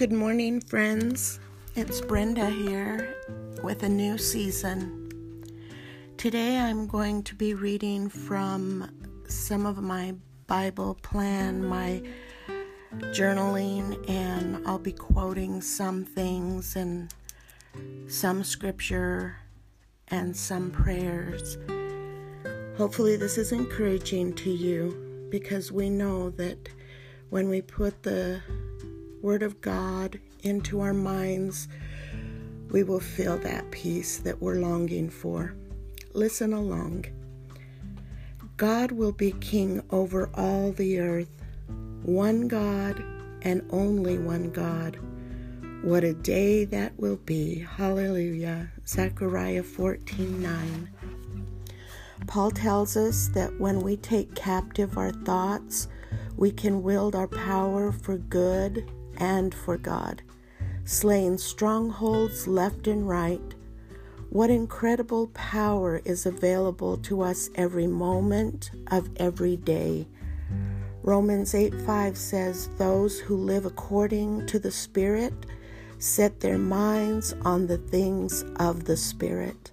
Good morning, friends. It's Brenda here with a new season. Today I'm going to be reading from some of my Bible plan, my journaling, and I'll be quoting some things and some scripture and some prayers. Hopefully, this is encouraging to you because we know that when we put the Word of God into our minds, we will feel that peace that we're longing for. Listen along. God will be king over all the earth, one God and only one God. What a day that will be. Hallelujah. Zechariah 14 9. Paul tells us that when we take captive our thoughts, we can wield our power for good and for God, slaying strongholds left and right. What incredible power is available to us every moment of every day. Romans 8 5 says, Those who live according to the Spirit set their minds on the things of the Spirit.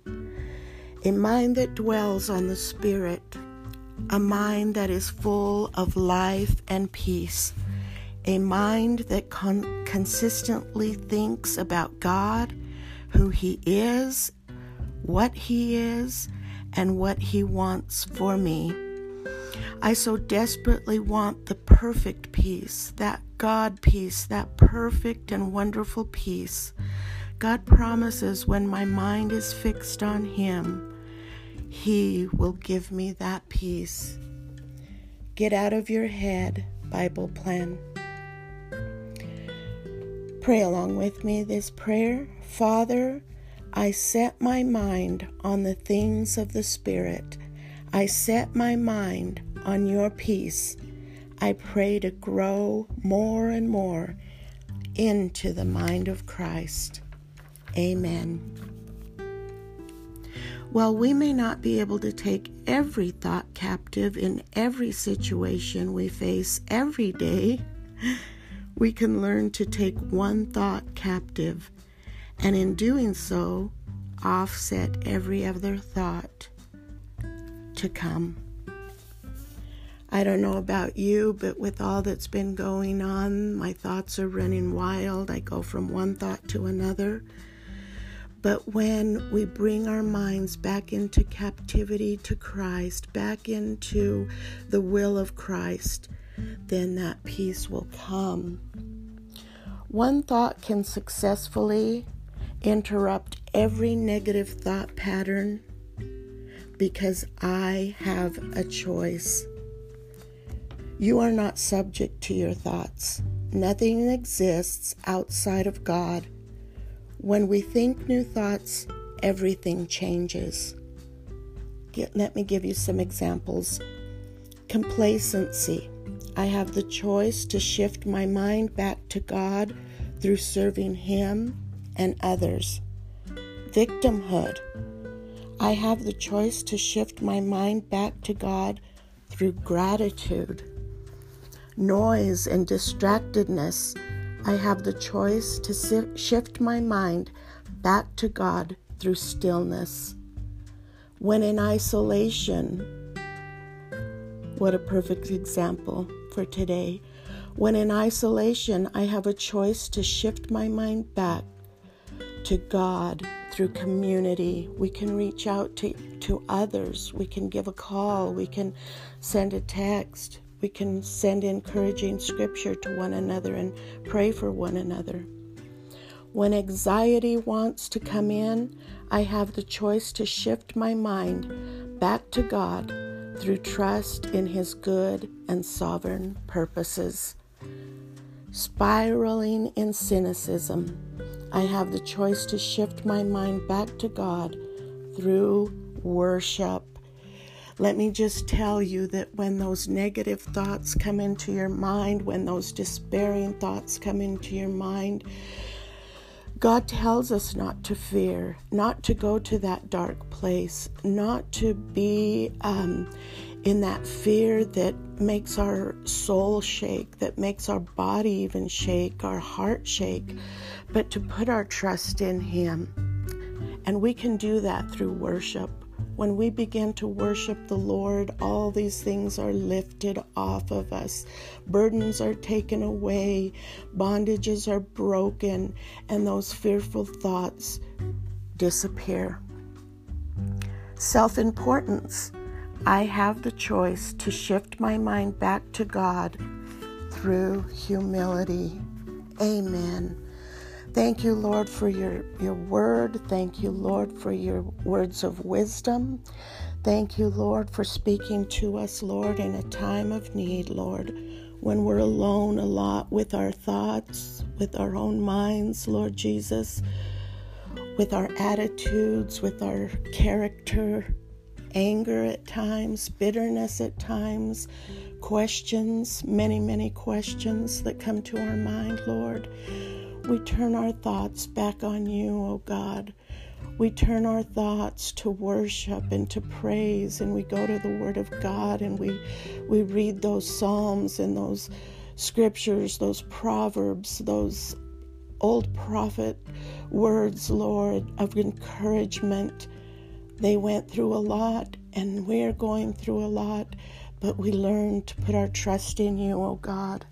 A mind that dwells on the Spirit, a mind that is full of life and peace a mind that con- consistently thinks about God, who He is, what He is, and what He wants for me. I so desperately want the perfect peace, that God peace, that perfect and wonderful peace. God promises when my mind is fixed on Him, He will give me that peace. Get out of your head, Bible plan. Pray along with me this prayer. Father, I set my mind on the things of the Spirit. I set my mind on your peace. I pray to grow more and more into the mind of Christ. Amen. While we may not be able to take every thought captive in every situation we face every day, we can learn to take one thought captive, and in doing so, offset every other thought to come. I don't know about you, but with all that's been going on, my thoughts are running wild. I go from one thought to another. But when we bring our minds back into captivity to Christ, back into the will of Christ, then that peace will come. One thought can successfully interrupt every negative thought pattern because I have a choice. You are not subject to your thoughts. Nothing exists outside of God. When we think new thoughts, everything changes. Get, let me give you some examples. Complacency. I have the choice to shift my mind back to God through serving Him and others. Victimhood. I have the choice to shift my mind back to God through gratitude. Noise and distractedness. I have the choice to shift my mind back to God through stillness. When in isolation, what a perfect example for today. When in isolation, I have a choice to shift my mind back to God through community. We can reach out to, to others. We can give a call. We can send a text. We can send encouraging scripture to one another and pray for one another. When anxiety wants to come in, I have the choice to shift my mind back to God through trust in His good and sovereign purposes. Spiraling in cynicism, I have the choice to shift my mind back to God through worship. Let me just tell you that when those negative thoughts come into your mind, when those despairing thoughts come into your mind, God tells us not to fear, not to go to that dark place, not to be um, in that fear that makes our soul shake, that makes our body even shake, our heart shake, but to put our trust in Him. And we can do that through worship. When we begin to worship the Lord, all these things are lifted off of us. Burdens are taken away, bondages are broken, and those fearful thoughts disappear. Self importance. I have the choice to shift my mind back to God through humility. Amen. Thank you, Lord, for your, your word. Thank you, Lord, for your words of wisdom. Thank you, Lord, for speaking to us, Lord, in a time of need, Lord, when we're alone a lot with our thoughts, with our own minds, Lord Jesus, with our attitudes, with our character, anger at times, bitterness at times, questions, many, many questions that come to our mind, Lord. We turn our thoughts back on you, O God. We turn our thoughts to worship and to praise, and we go to the Word of God and we, we read those Psalms and those scriptures, those proverbs, those old prophet words, Lord, of encouragement. They went through a lot, and we're going through a lot, but we learn to put our trust in you, O oh God.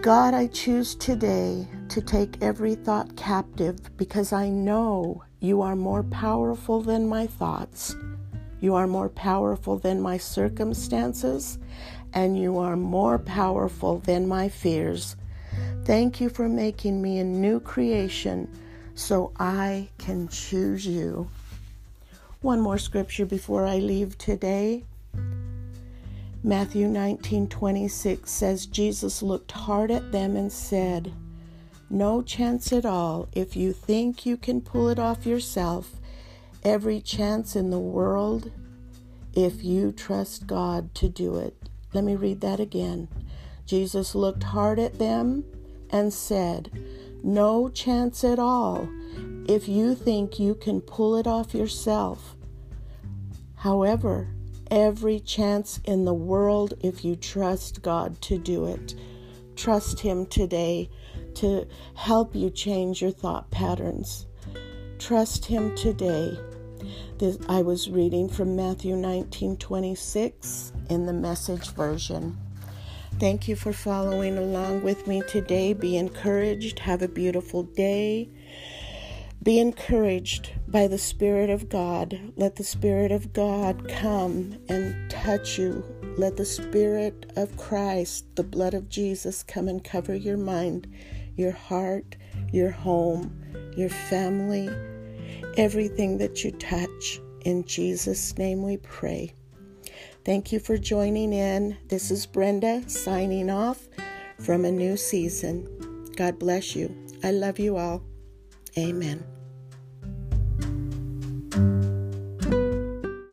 God, I choose today to take every thought captive because I know you are more powerful than my thoughts. You are more powerful than my circumstances, and you are more powerful than my fears. Thank you for making me a new creation so I can choose you. One more scripture before I leave today. Matthew 19:26 says Jesus looked hard at them and said, "No chance at all if you think you can pull it off yourself. Every chance in the world if you trust God to do it." Let me read that again. Jesus looked hard at them and said, "No chance at all if you think you can pull it off yourself. However, every chance in the world if you trust God to do it. Trust Him today to help you change your thought patterns. Trust Him today. This, I was reading from Matthew 19:26 in the Message version. Thank you for following along with me today. Be encouraged. Have a beautiful day. Be encouraged by the Spirit of God. Let the Spirit of God come and touch you. Let the Spirit of Christ, the blood of Jesus, come and cover your mind, your heart, your home, your family, everything that you touch. In Jesus' name we pray. Thank you for joining in. This is Brenda signing off from a new season. God bless you. I love you all. Amen.